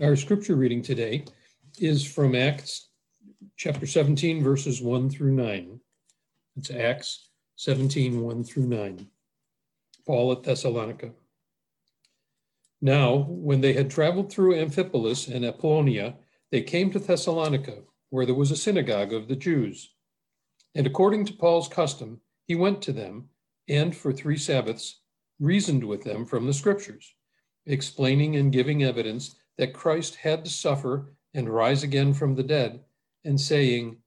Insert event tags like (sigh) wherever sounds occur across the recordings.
Our scripture reading today is from Acts chapter 17, verses 1 through 9. It's Acts 17, 1 through 9. Paul at Thessalonica. Now, when they had traveled through Amphipolis and Apollonia, they came to Thessalonica, where there was a synagogue of the Jews. And according to Paul's custom, he went to them and for three Sabbaths reasoned with them from the scriptures, explaining and giving evidence that Christ had to suffer and rise again from the dead, and saying,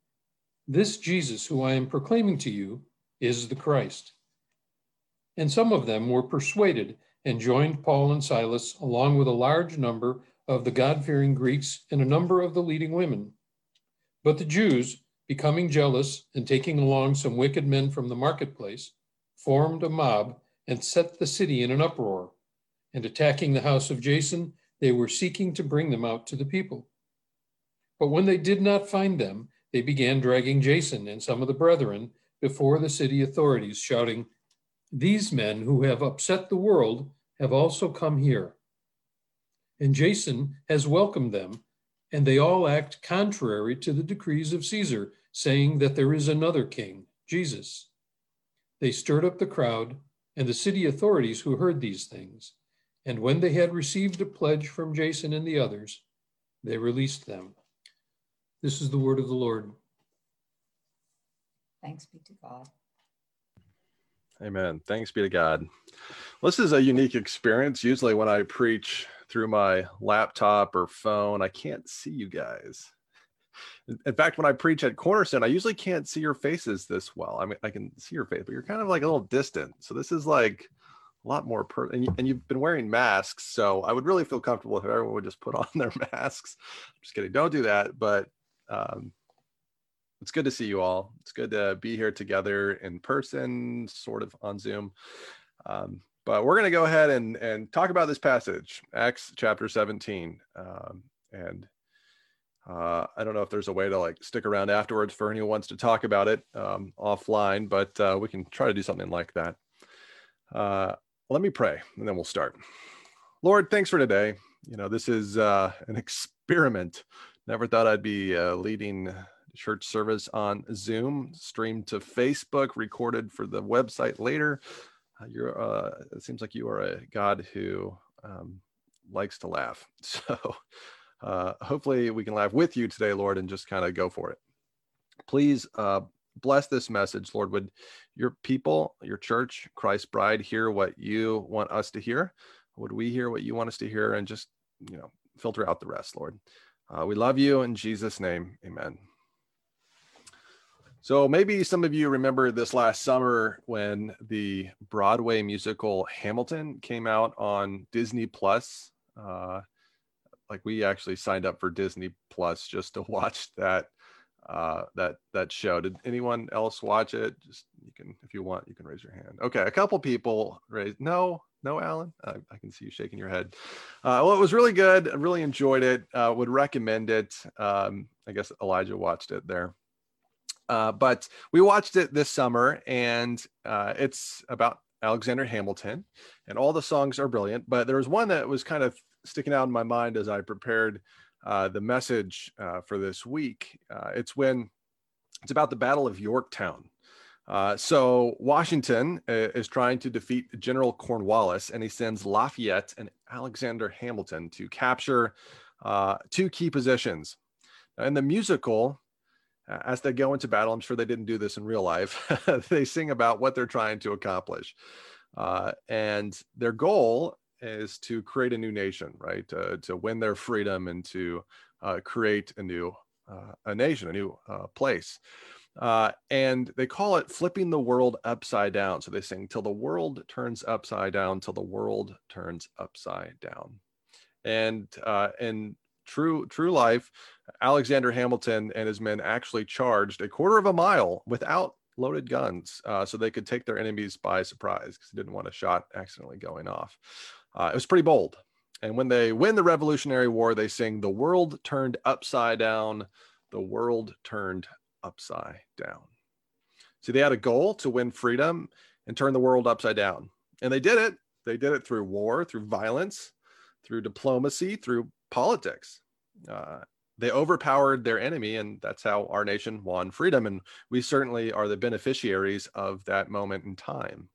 This Jesus who I am proclaiming to you is the Christ. And some of them were persuaded and joined Paul and Silas, along with a large number of the God fearing Greeks and a number of the leading women. But the Jews, becoming jealous and taking along some wicked men from the marketplace, formed a mob and set the city in an uproar. And attacking the house of Jason, they were seeking to bring them out to the people. But when they did not find them, they began dragging Jason and some of the brethren before the city authorities, shouting, These men who have upset the world have also come here. And Jason has welcomed them, and they all act contrary to the decrees of Caesar, saying that there is another king, Jesus. They stirred up the crowd and the city authorities who heard these things. And when they had received a pledge from Jason and the others, they released them. This is the word of the Lord. Thanks be to God. Amen. Thanks be to God. This is a unique experience. Usually, when I preach through my laptop or phone, I can't see you guys. In fact, when I preach at Cornerstone, I usually can't see your faces this well. I mean, I can see your face, but you're kind of like a little distant. So this is like a lot more per and, you, and you've been wearing masks. So I would really feel comfortable if everyone would just put on (laughs) their masks. Just kidding. Don't do that. But um, it's good to see you all. It's good to be here together in person, sort of on Zoom. Um, but we're going to go ahead and, and talk about this passage, Acts chapter 17. Um, and uh, I don't know if there's a way to like stick around afterwards for anyone who wants to talk about it um, offline, but uh, we can try to do something like that. Uh, let me pray and then we'll start. Lord, thanks for today. You know, this is uh, an (laughs) experiment. Never thought I'd be uh, leading church service on Zoom, streamed to Facebook, recorded for the website later. Uh, you're, uh, it seems like you are a God who um, likes to laugh. (laughs) So, uh, hopefully we can laugh with you today, Lord, and just kind of go for it. Please uh, bless this message, Lord. Would your people, your church, Christ bride, hear what you want us to hear? Would we hear what you want us to hear and just, you know, filter out the rest, Lord? Uh, we love you in Jesus' name. Amen. So maybe some of you remember this last summer when the Broadway musical Hamilton came out on Disney Plus. Uh, like we actually signed up for Disney Plus just to (laughs) watch that uh, that that show. Did anyone else watch it? Just you can, if you want, you can raise your hand. Okay, a couple people raised. No, no, Alan. I, I can see you shaking your head. Uh, well, it was really good. I really enjoyed it. Uh, would recommend it. Um, I guess Elijah watched it there. Uh, but we watched it this summer, and uh, it's about Alexander Hamilton, and all the songs are brilliant. But there was one that was kind of sticking out in my mind as I prepared uh, the message uh, for this week. Uh, it's when it's about the Battle of Yorktown. Uh, so Washington uh, is trying to defeat General Cornwallis, and he sends Lafayette and Alexander Hamilton to capture two key positions. In the musical, as they go into battle, I'm sure they didn't do this in real life. (laughs) they sing about what they're trying to accomplish. And their goal is to create a new nation, right? Uh, to win their freedom and to uh, create a new uh, a nation, a new uh, place. Uh, and they call it flipping the world upside down. So they sing till the world turns upside down, till the world turns upside down. And in true true life, Alexander Hamilton and his men actually charged a quarter of a mile without loaded guns uh, so they could take their enemies by surprise because they didn't want a shot accidentally going off. Uh, it was pretty bold. And when they win the Revolutionary War, they sing, The world turned upside down, the world turned upside down. See, they had a goal to win freedom and turn the world upside down. And they did it. They did it through war, through violence, through diplomacy, through politics. Uh, they overpowered their enemy, and that's how our nation won freedom. And we certainly are the beneficiaries of that moment in time.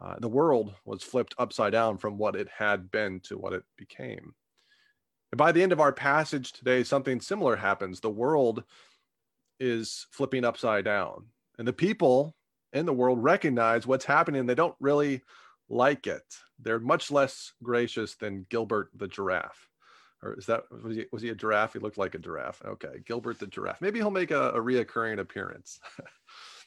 Uh, the world was flipped upside down from what it had been to what it became. And by the end of our passage today, something similar happens. The world is flipping upside down, and the people in the world recognize what's happening. They don't really like it. They're much less gracious than Gilbert the giraffe. Or is that was he, was he a giraffe? He looked like a giraffe. Okay, Gilbert the giraffe. Maybe he'll make a, a reoccurring appearance. (laughs)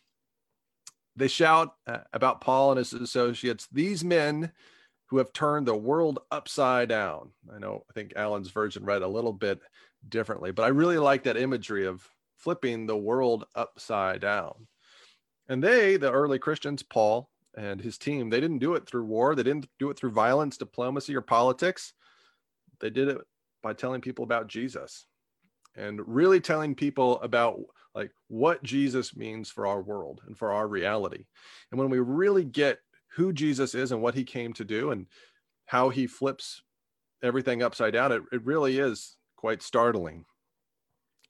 they shout uh, about Paul and his associates. These men who have turned the world upside down. I know I think Alan's version read a little bit differently, but I really like that imagery of flipping the world upside down. And they, the early Christians, Paul and his team, they didn't do it through war. They didn't do it through violence, diplomacy, or politics. They did it by telling people about Jesus and really telling people about like what Jesus means for our world and for our reality. And when we really get who Jesus is and what he came to do and how he flips everything upside down, it, it really is quite startling.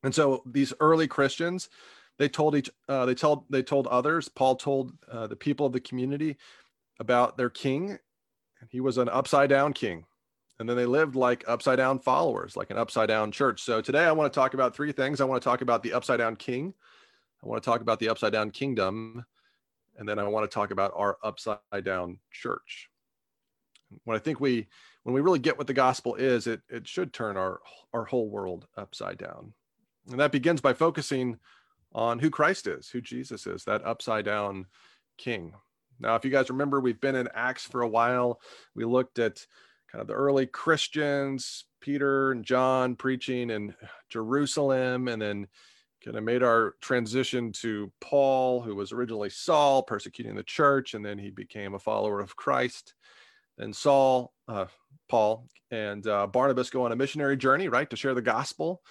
And so these early Christians, they told each uh, they told they told others paul told uh, the people of the community about their king and he was an upside down king and then they lived like upside down followers like an upside down church. So today i want to talk about three things. I want to talk about the upside down king. I want to talk about the upside down kingdom. And then i want to talk about our upside down church. When i think we when we really get what the gospel is it it should turn our our whole world upside down. And that begins by focusing on who Christ is, who Jesus is, that upside down king. Now, if you guys remember, we've been in Acts for a while. We looked at kind of the early Christians, Peter and John preaching in Jerusalem, and then kind of made our transition to Paul, who was originally Saul, persecuting the church, and then he became a follower of Christ. Then Saul, uh, Paul, and uh, Barnabas go on a missionary journey, right, to share the gospel.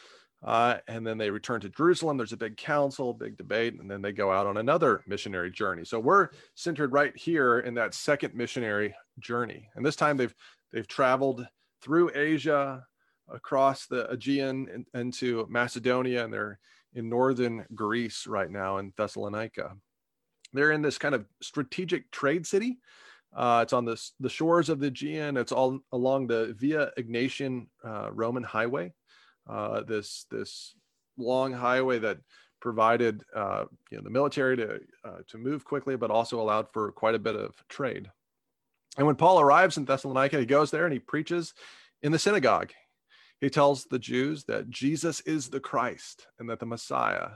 Uh, and then they return to Jerusalem. There's a big council, big debate, and then they go out on another missionary journey. So we're centered right here in that second missionary journey. And this time they've they've traveled through Asia, across the Aegean into Macedonia, and they're in northern Greece right now in Thessalonica. They're in this kind of strategic trade city. Uh, it's on the, the shores of the Aegean. It's all along the Via Egnatia uh, Roman highway uh, this this long highway that provided uh, you know, the military to uh, to move quickly, but also allowed for quite a bit of trade. And when Paul arrives in Thessalonica, he goes there and he preaches in the synagogue. He tells the Jews that Jesus is the Christ and that the Messiah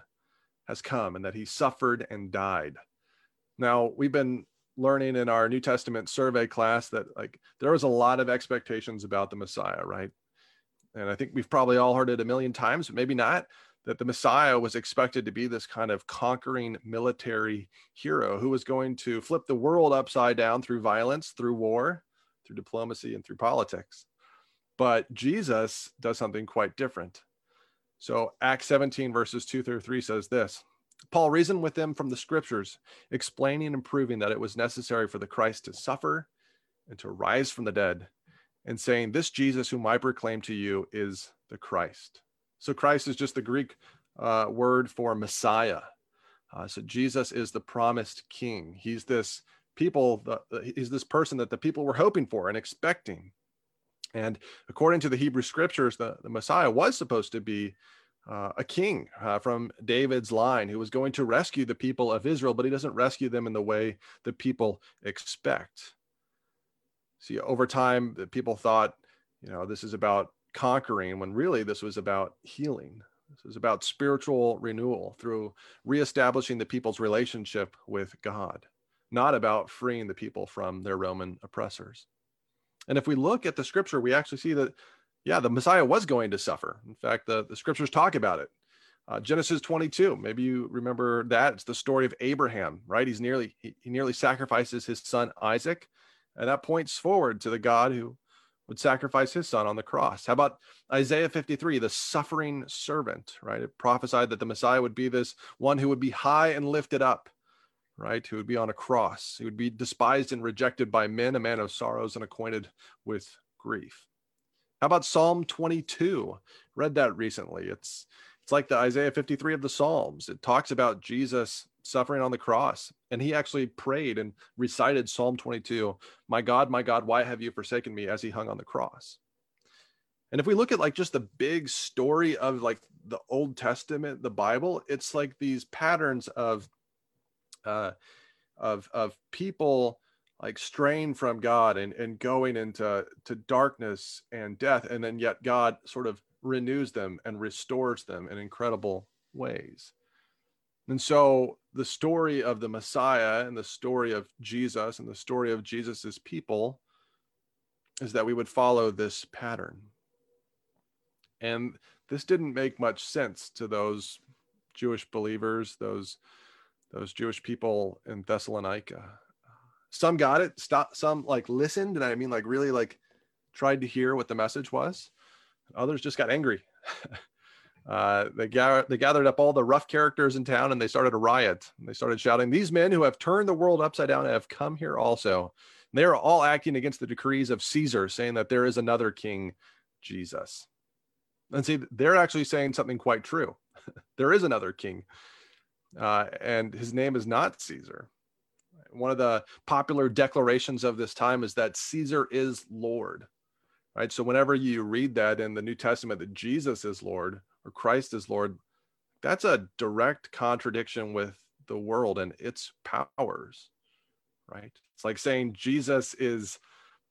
has come and that he suffered and died. Now, we've been learning in our New Testament survey class that like there was a lot of expectations about the Messiah, right? and I think we've probably all heard it a million times, but maybe not, that the Messiah was expected to be this kind of conquering military hero who was going to flip the world upside down through violence, through war, through diplomacy, and through politics. But Jesus does something quite different. So Acts 17, verses 2 through 3 says this Paul reasoned with them from the scriptures, explaining and proving that it was necessary for the Christ to suffer and to rise from the dead and saying, This Jesus whom I proclaim to you is the Christ. So Christ is just the Greek uh, word for Messiah. Uh, so Jesus is the promised king. He's this people, the, he's this person that the people were hoping for and expecting. And according to the Hebrew scriptures, the, the Messiah was supposed to be uh, a king uh, from David's line who was going to rescue the people of Israel, but he doesn't rescue them in the way the people expect. See, over time, the people thought, you know, this is about conquering when really this was about healing. This was about spiritual renewal through reestablishing the people's relationship with God, not about freeing the people from their Roman oppressors. And if we look at the scripture, we actually see that, yeah, the Messiah was going to suffer. In fact, the, the scriptures talk about it. Uh, Genesis 22, maybe you remember that. It's the story of Abraham, right? He's nearly, he, he nearly sacrifices his son Isaac and that points forward to the God who would sacrifice his son on the cross. How about Isaiah 53, the suffering servant, right? It prophesied that the Messiah would be this one who would be high and lifted up, right? Who would be on a cross. He would be despised and rejected by men, a man of sorrows and acquainted with grief. How about Psalm 22? Read that recently. It's it's like the Isaiah 53 of the Psalms. It talks about Jesus suffering on the cross. And he actually prayed and recited Psalm 22, My God, my God, why have you forsaken me as he hung on the cross? And if we look at like just the big story of like the Old Testament, the Bible, it's like these patterns of uh of of people like straying from God and, and going into to darkness and death. And then yet God sort of renews them and restores them in incredible ways. And so the story of the Messiah and the story of Jesus and the story of Jesus's people is that we would follow this pattern. And this didn't make much sense to those Jewish believers, those those Jewish people in Thessalonica. Some got it, stop, some like listened, and I mean like really like tried to hear what the message was. Others just got angry. (laughs) Uh, they, gathered, they gathered up all the rough characters in town and they started a riot. They started shouting, These men who have turned the world upside down have come here also. And they are all acting against the decrees of Caesar, saying that there is another king, Jesus. And see, they're actually saying something quite true. (laughs) there is another king, uh, and his name is not Caesar. One of the popular declarations of this time is that Caesar is Lord. Right. So whenever you read that in the New Testament that Jesus is Lord, or Christ is Lord, that's a direct contradiction with the world and its powers, right? It's like saying Jesus is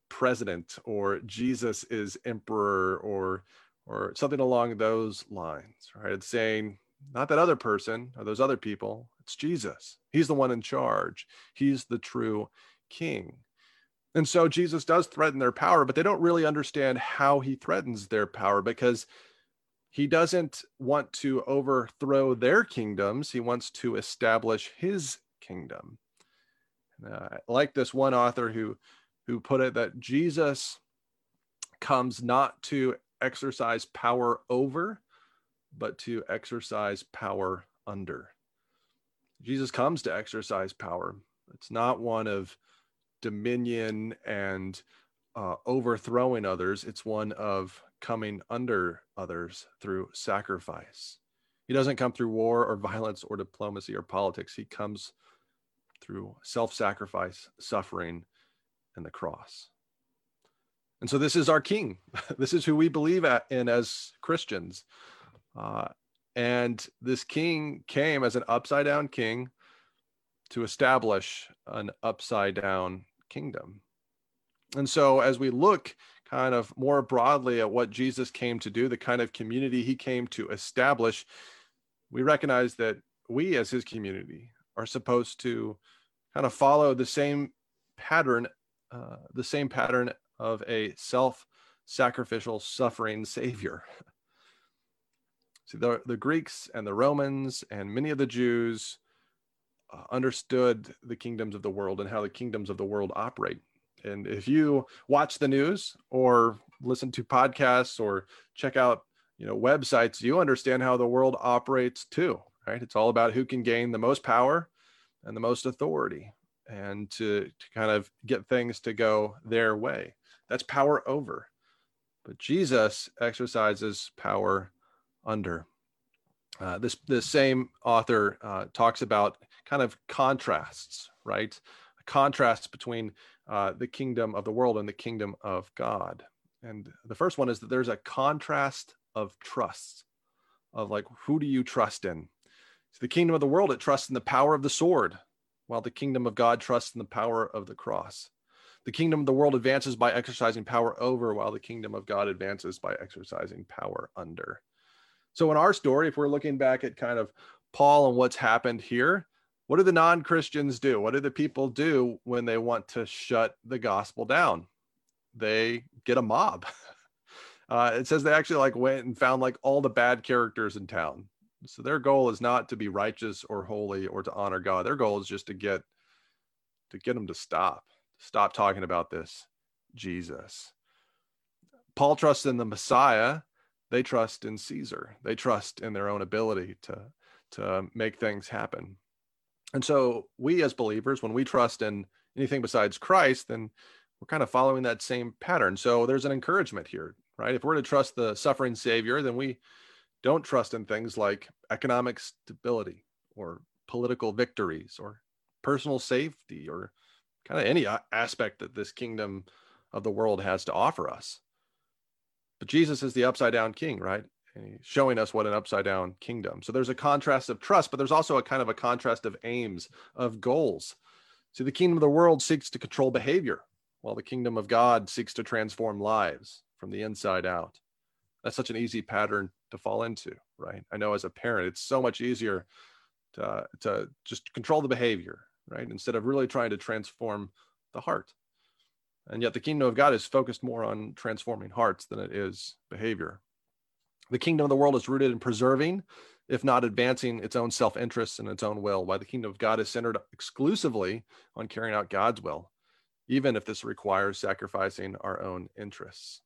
president or Jesus is emperor or or something along those lines, right? It's saying not that other person or those other people, it's Jesus. He's the one in charge. He's the true king. And so Jesus does threaten their power, but they don't really understand how he threatens their power because he doesn't want to overthrow their kingdoms. He wants to establish his kingdom. Uh, like this one author who who put it that jesus comes not to exercise power over but to exercise power under. Jesus comes to exercise power. It's not one of dominion and uh, overthrowing others it's one of coming under others through sacrifice. He doesn't come through war or violence or diplomacy or politics. He comes through self sacrifice, suffering, and the cross. And so this is our king. (laughs) this is who we believe in as Christians. Uh, and this king came as an upside down king to establish an upside down kingdom. And so as we look kind of more broadly at what Jesus came to do, the kind of community he came to establish, we recognize that we as his community are supposed to kind of follow the same pattern, uh, the same pattern of a self sacrificial suffering savior. (laughs) See, the, the Greeks and the Romans and many of the Jews understood the kingdoms of the world and how the kingdoms of the world operate. And if you watch the news or listen to podcasts or check out, you know, websites, you understand how the world operates too, right? It's all about who can gain the most power and the most authority and to, to kind of get things to go their way. That's power over. But Jesus exercises power under. Uh, this this same author uh, talks about kind of contrasts, right? A contrast between uh, the kingdom of the world and the kingdom of God. And the first one is that there's a contrast of trust, of like, who do you trust in? So the kingdom of the world, it trusts in the power of the sword, while the kingdom of God trusts in the power of the cross. The kingdom of the world advances by exercising power over, while the kingdom of God advances by exercising power under. So, in our story, if we're looking back at kind of Paul and what's happened here, what do the non-christians do? What do the people do when they want to shut the gospel down? They get a mob. (laughs) Uh, it says they actually like went and found like all the bad characters in town. So their goal is not to be righteous or holy or to honor god. Their goal is just to get to get them to stop. Stop talking about this jesus. Paul trusts in the messiah. They trust in caesar. They trust in their own ability to to make things happen and so we as believers, when we trust in anything besides Christ, then we're kind of following that same pattern. So there's an encouragement here right? If we're to trust the suffering Savior, then we don't trust in things like economic stability or political victories or personal safety or kind of any aspect that this kingdom of the world has to offer us. But Jesus is the upside down king, right? Showing us what an upside down kingdom. So there's a contrast of trust, but there's also a kind of a contrast of aims, of goals. See, the kingdom of the world seeks to control behavior, while the kingdom of God seeks to transform lives from the inside out. That's such an easy pattern to fall into, right? I know as a parent, it's so much easier to, to just control the behavior, right? Instead of really trying to transform the heart. And yet the kingdom of God is focused more on transforming hearts than it is behavior. The kingdom of the world is rooted in preserving, if not advancing, its own self interests and its own will, while the kingdom of God is centered exclusively on carrying out God's will, even if this requires sacrificing our own interests.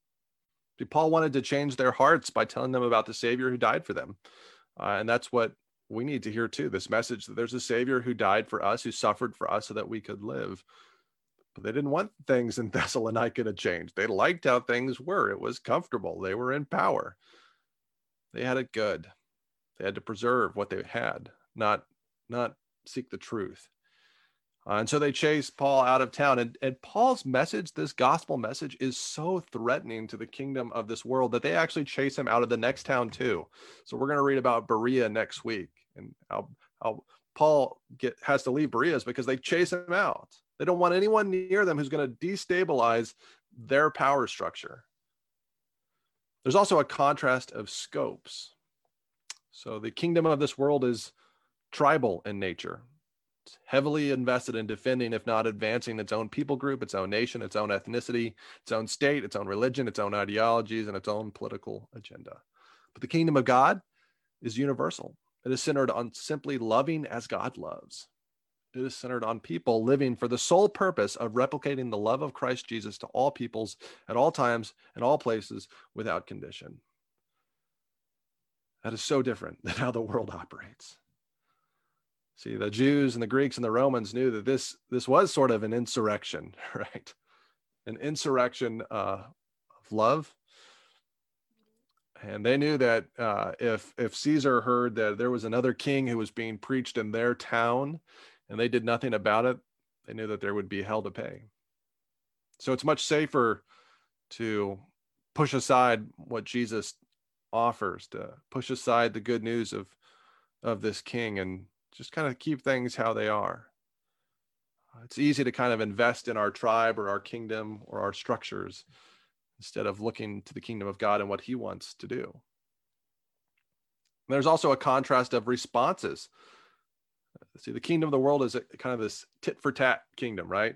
Paul wanted to change their hearts by telling them about the Savior who died for them. Uh, and that's what we need to hear too this message that there's a Savior who died for us, who suffered for us so that we could live. But they didn't want things in (laughs) Thessalonica to change. They liked how things were, it was comfortable, they were in power. They had it good. They had to preserve what they had, not not seek the truth. Uh, and so they chase Paul out of town. And, and Paul's message, this gospel message, is so threatening to the kingdom of this world that they actually chase him out of the next town too. So we're going to read about Berea next week and how, how Paul get, has to leave Berea is because they chase him out. They don't want anyone near them who's going to destabilize their power structure. There's also a contrast of scopes. So the kingdom of this world is tribal in nature It's heavily invested in defending, if not advancing, its own people group, its own nation, its own ethnicity, its own state, its own religion, its own ideologies, and its own political agenda. But the kingdom of God is universal. It is centered on simply loving as God loves. It is centered on people living for the sole purpose of replicating the love of Christ Jesus to all peoples at all times and all places without condition. That is so different (laughs) than how the world operates. See, the Jews and the Greeks and the Romans knew that this this was sort of an insurrection, (laughs) right? An insurrection uh, of love, and they knew that uh, if if Caesar heard that there was another king who was being preached in their town, and they did nothing about it, they knew that there would be hell to pay. So it's much safer to push aside what Jesus offers, to push aside the good news of of this king and just kind of keep things how they are. It's easy to kind of invest in our tribe or our kingdom or our structures instead of looking to the kingdom of God and what he wants to do. there's also a contrast of responses. See, the kingdom of the world is a, kind of this tit for tat kingdom, right?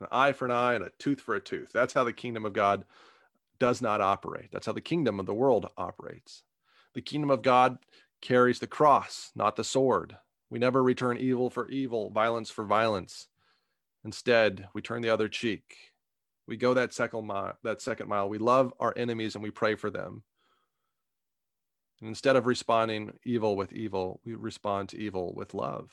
An eye for an eye and a tooth for a tooth. That's how the kingdom of God does not operate. That's how the kingdom of the world operates. The kingdom of God carries the cross, not the sword. We never return evil for evil, violence for violence. Instead, we turn the other cheek. We go that second mile, that second mile. We love our enemies and we pray for them. And instead of responding evil with evil, we respond to evil with love.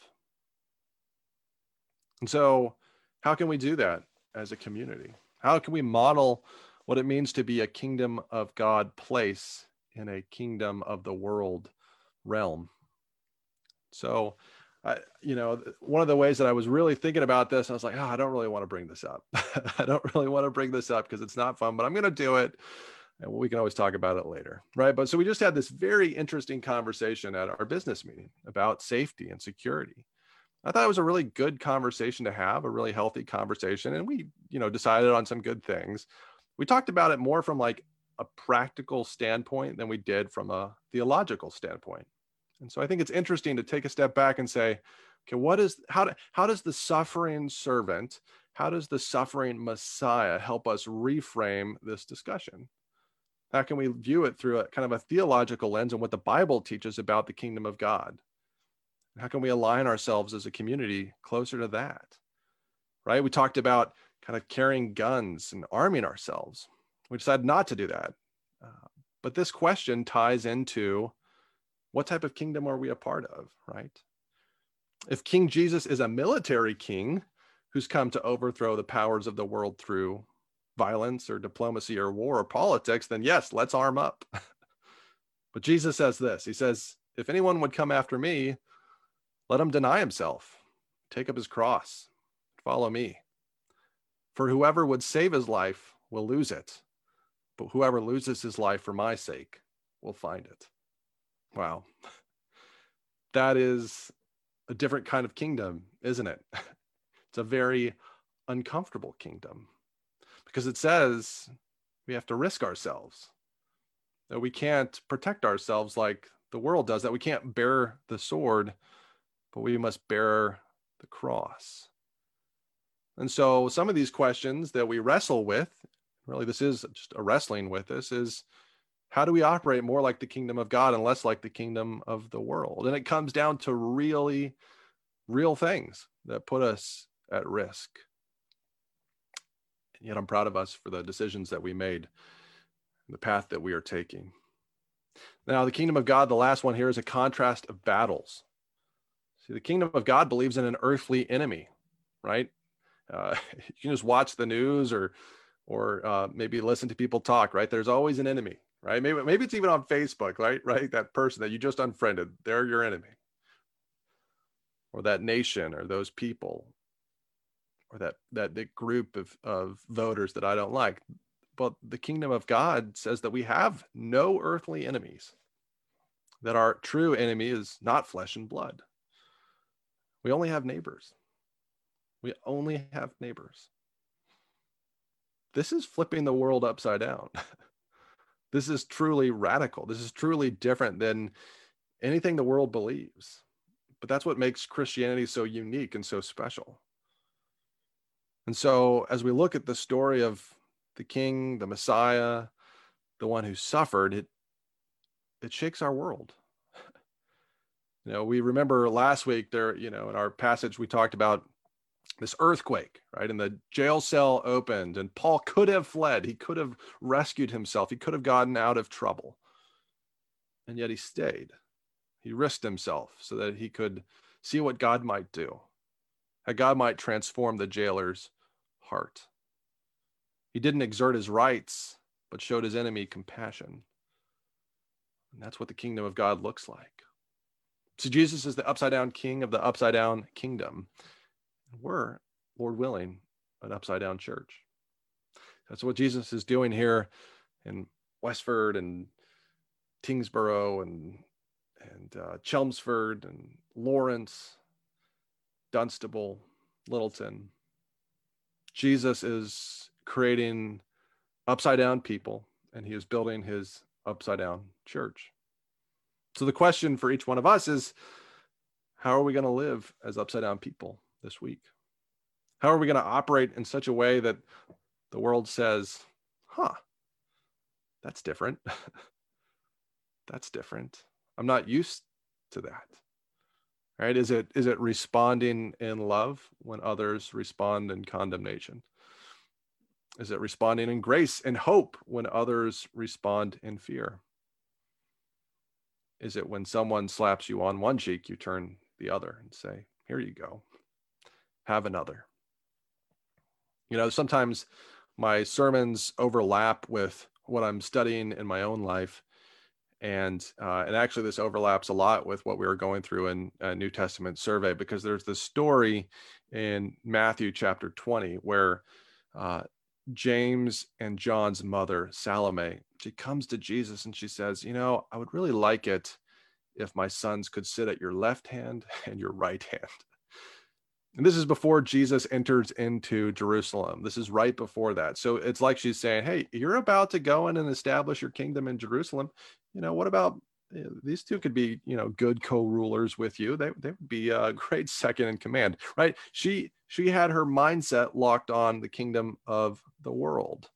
And so, how can we do that as a community? How can we model what it means to be a kingdom of God place in a kingdom of the world realm? So, I, you know, one of the ways that I was really thinking about this, I was like, oh, I don't really want to bring this up. (laughs) I don't really want to bring this up because it's not fun, but I'm going to do it. And we can always talk about it later. Right. But so we just had this very interesting conversation at our business meeting about safety and security. I thought it was a really good conversation to have, a really healthy conversation. And we, you know, decided on some good things. We talked about it more from like a practical standpoint than we did from a theological standpoint. And so I think it's interesting to take a step back and say, okay, what is how do, how does the suffering servant, how does the suffering Messiah help us reframe this discussion? How can we view it through a kind of a theological lens and what the Bible teaches about the kingdom of God? How can we align ourselves as a community closer to that? Right? We talked about kind of carrying guns and arming ourselves. We decided not to do that. Uh, but this question ties into what type of kingdom are we a part of, right? If King Jesus is a military king who's come to overthrow the powers of the world through violence or diplomacy or war or politics, then yes, let's arm up. (laughs) but Jesus says this He says, If anyone would come after me, let him deny himself, take up his cross, follow me. For whoever would save his life will lose it, but whoever loses his life for my sake will find it. Wow. That is a different kind of kingdom, isn't it? (laughs) It's a very uncomfortable kingdom because it says we have to risk ourselves, that we can't protect ourselves like the world does, that we can't bear the sword, but we must bear the cross. And so some of these questions that we wrestle with, really this is just a wrestling with this, is how do we operate more like the kingdom of God and less like the kingdom of the world? And it comes down to really real things that put us at risk. And yet I'm proud of us for the decisions that we made, the path that we are taking. Now, the kingdom of God, the last one here, is a contrast of battles. See, the kingdom of God believes in an earthly enemy, right? Uh, (laughs) you can just watch the news or or uh, maybe listen to people talk, right? There's always an enemy, right? Maybe maybe it's even on Facebook, right? (laughs) Right? That person that you just unfriended, they're your enemy. Or that nation or those people or that that the group of, of voters that I don't like. But the kingdom of God says that we have no earthly enemies, that our true enemy is not flesh and blood. We only have neighbors. We only have neighbors. This is flipping the world upside down. (laughs) this is truly radical. This is truly different than anything the world believes. But that's what makes Christianity so unique and so special. And so, as we look at the story of the King, the Messiah, the one who suffered, it it shakes our world. You know, we remember last week there, you know, in our passage we talked about this earthquake, right? And the jail cell opened, and Paul could have fled. He could have rescued himself. He could have gotten out of trouble. And yet he stayed. He risked himself so that he could see what God might do, how God might transform the jailer's heart. He didn't exert his rights, but showed his enemy compassion. And that's what the kingdom of God looks like. So Jesus is the upside down king of the upside down kingdom. We're, Lord willing, an upside down church. That's what Jesus is doing here in Westford and Tyngsboro and and uh, Chelmsford and Lawrence, Dunstable, Littleton. Jesus is creating upside down people and he is building his upside down church. So the question for each one of us is how are we going to live as upside down people this week? How are we going to operate in such a way that the world says, huh, that's different. (laughs) that's different. I'm not used to that right is it is it responding in love when others respond in condemnation is it responding in grace and hope when others respond in fear is it when someone slaps you on one cheek you turn the other and say here you go. Have another. You know sometimes my sermons overlap with what i'm studying in my own life. And uh, and actually this overlaps a lot with what we were going through in a New Testament survey because there's this story in Matthew chapter 20 where uh, James and John's mother Salome she comes to Jesus and she says, you know, I would really like it if my sons could sit at your left hand (laughs) and your right hand. And this is before Jesus enters into Jerusalem. This is right before that. So it's like she's saying, Hey, you're about to go in and establish your kingdom in Jerusalem you know, what about these two could be, you know, good co-rulers with you. They, they would be uh, a (laughs) great second in command, right? She she had her mindset locked on the kingdom of the world.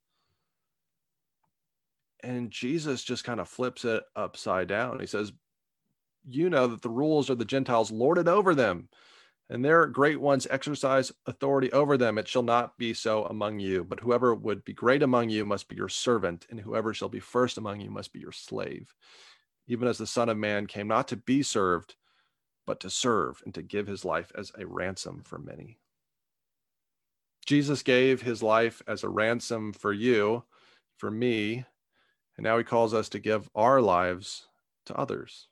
And Jesus just kind of flips it upside down. He says, You know that the rules of the Gentiles lorded over them, and their great ones exercise authority over them. It shall not be so among you, but whoever would be great among you must be your servant, and whoever shall be first among you must be your slave. Even as the Son of Man came not to be served, but to serve and to give his life as a ransom for many. Jesus gave his life as a ransom for you, for me, and now he calls us to give our lives to others,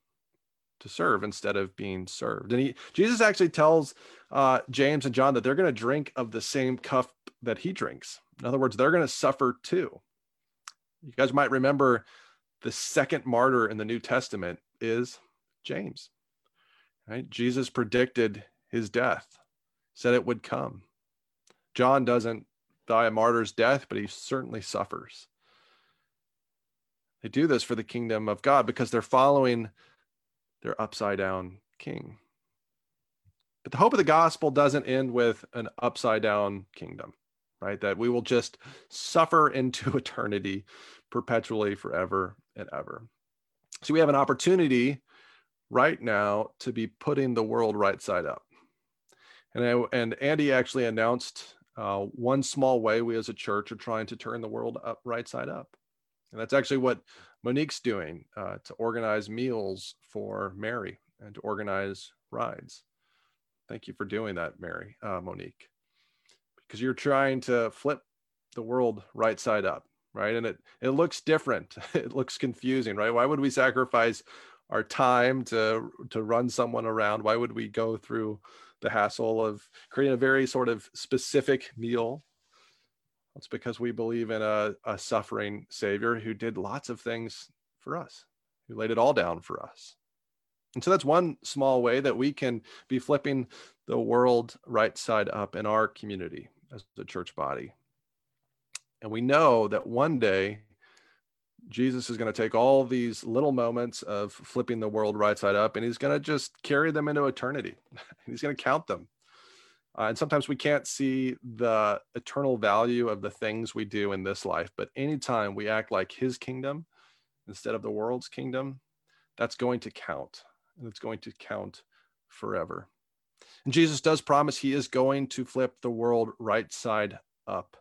to serve instead of being served. And he, Jesus actually tells uh, James and John that they're going to drink of the same cup that he drinks. In other words, they're going to suffer too. You guys might remember the second martyr in the New Testament is James. Right? Jesus predicted his death, said it would come. John doesn't die a martyr's death, but he certainly suffers. They do this for the kingdom of God because they're following their upside down king. But the hope of the gospel doesn't end with an upside down kingdom, right? That we will just suffer into (laughs) eternity perpetually forever and ever. So we have an opportunity right now to be putting the world right side up. And, I, and Andy actually announced uh, one small way we as a church are trying to turn the world up right side up. And that's actually what Monique's doing uh, to organize meals for Mary and to organize rides. Thank you for doing that, Mary, uh, Monique, because you're trying to flip the world right side up, right? And it it looks different. (laughs) it looks confusing, right? Why would we sacrifice our time to to run someone around? Why would we go through the hassle of creating a very sort of specific meal it's because we believe in a, a suffering Savior who did lots of things for us, who laid it all down for us. And so that's one small way that we can be flipping the world right side up in our community as a church body. And we know that one day Jesus is going to take all these little moments of flipping the world right side up and he's going to just carry them into eternity. (laughs) he's going to count them uh, and sometimes we can't see the eternal value of the things we do in this life. But anytime we act like his kingdom instead of the world's kingdom, that's going to count. And it's going to count forever. And Jesus does promise he is going to flip the world right side up.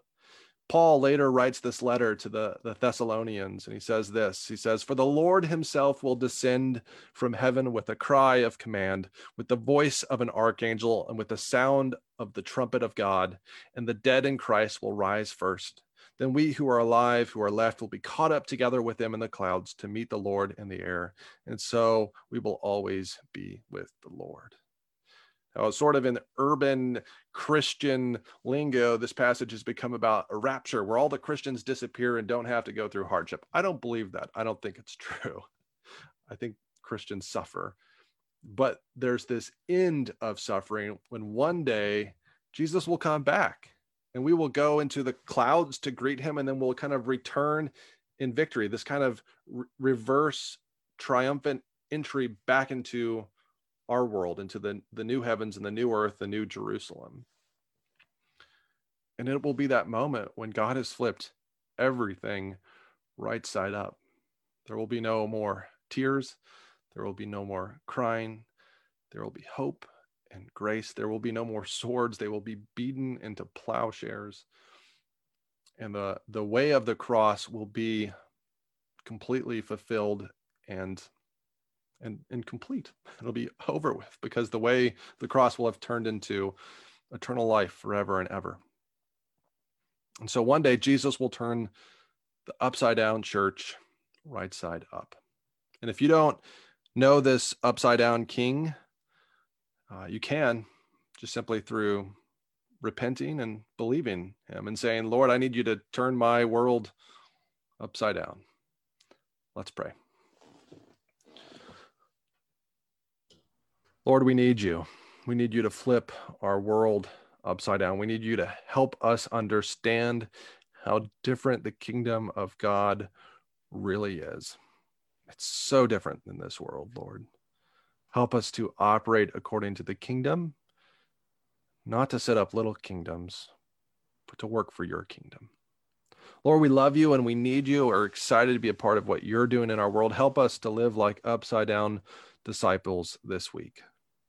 Paul later writes this letter to the, the Thessalonians, and he says this He says, For the Lord himself will descend from heaven with a cry of command, with the voice of an archangel, and with the sound of the trumpet of God, and the dead in Christ will rise first. Then we who are alive, who are left, will be caught up together with them in the clouds to meet the Lord in the air. And so we will always be with the Lord uh, sort of in urban Christian lingo, this passage has become about a rapture where all the Christians disappear and don't have to go through hardship. I don't believe that. I don't think it's (laughs) true. I think Christians suffer. But there's this end of suffering when one day Jesus will come back and we will go into the clouds to greet him and then we'll kind of return in victory, this kind of re- reverse triumphant entry back into our world into the, the new heavens and the new earth, the new Jerusalem. And it will be that moment when God has flipped everything right side up. There will be no more tears. There will be no more crying. There will be hope and grace. There will be no more swords. They will be beaten into plowshares. And the, the way of the cross will be completely fulfilled and and, and complete. It'll be over with because the way the cross will have turned into eternal life forever and ever. And so one day Jesus will turn the upside down church right side up. And if you don't know this upside down king, uh, you can just simply through repenting and believing him and saying, Lord, I need you to turn my world upside down. Let's pray. Lord, we need you. We need you to flip our world upside down. We need you to help us understand how different the kingdom of God really is. It's so different than this world, Lord. Help us to operate according to the kingdom, not to set up little kingdoms, but to work for your kingdom. Lord, we love you and we need you. We're excited to be a part of what you're doing in our world. Help us to live like upside down disciples this week.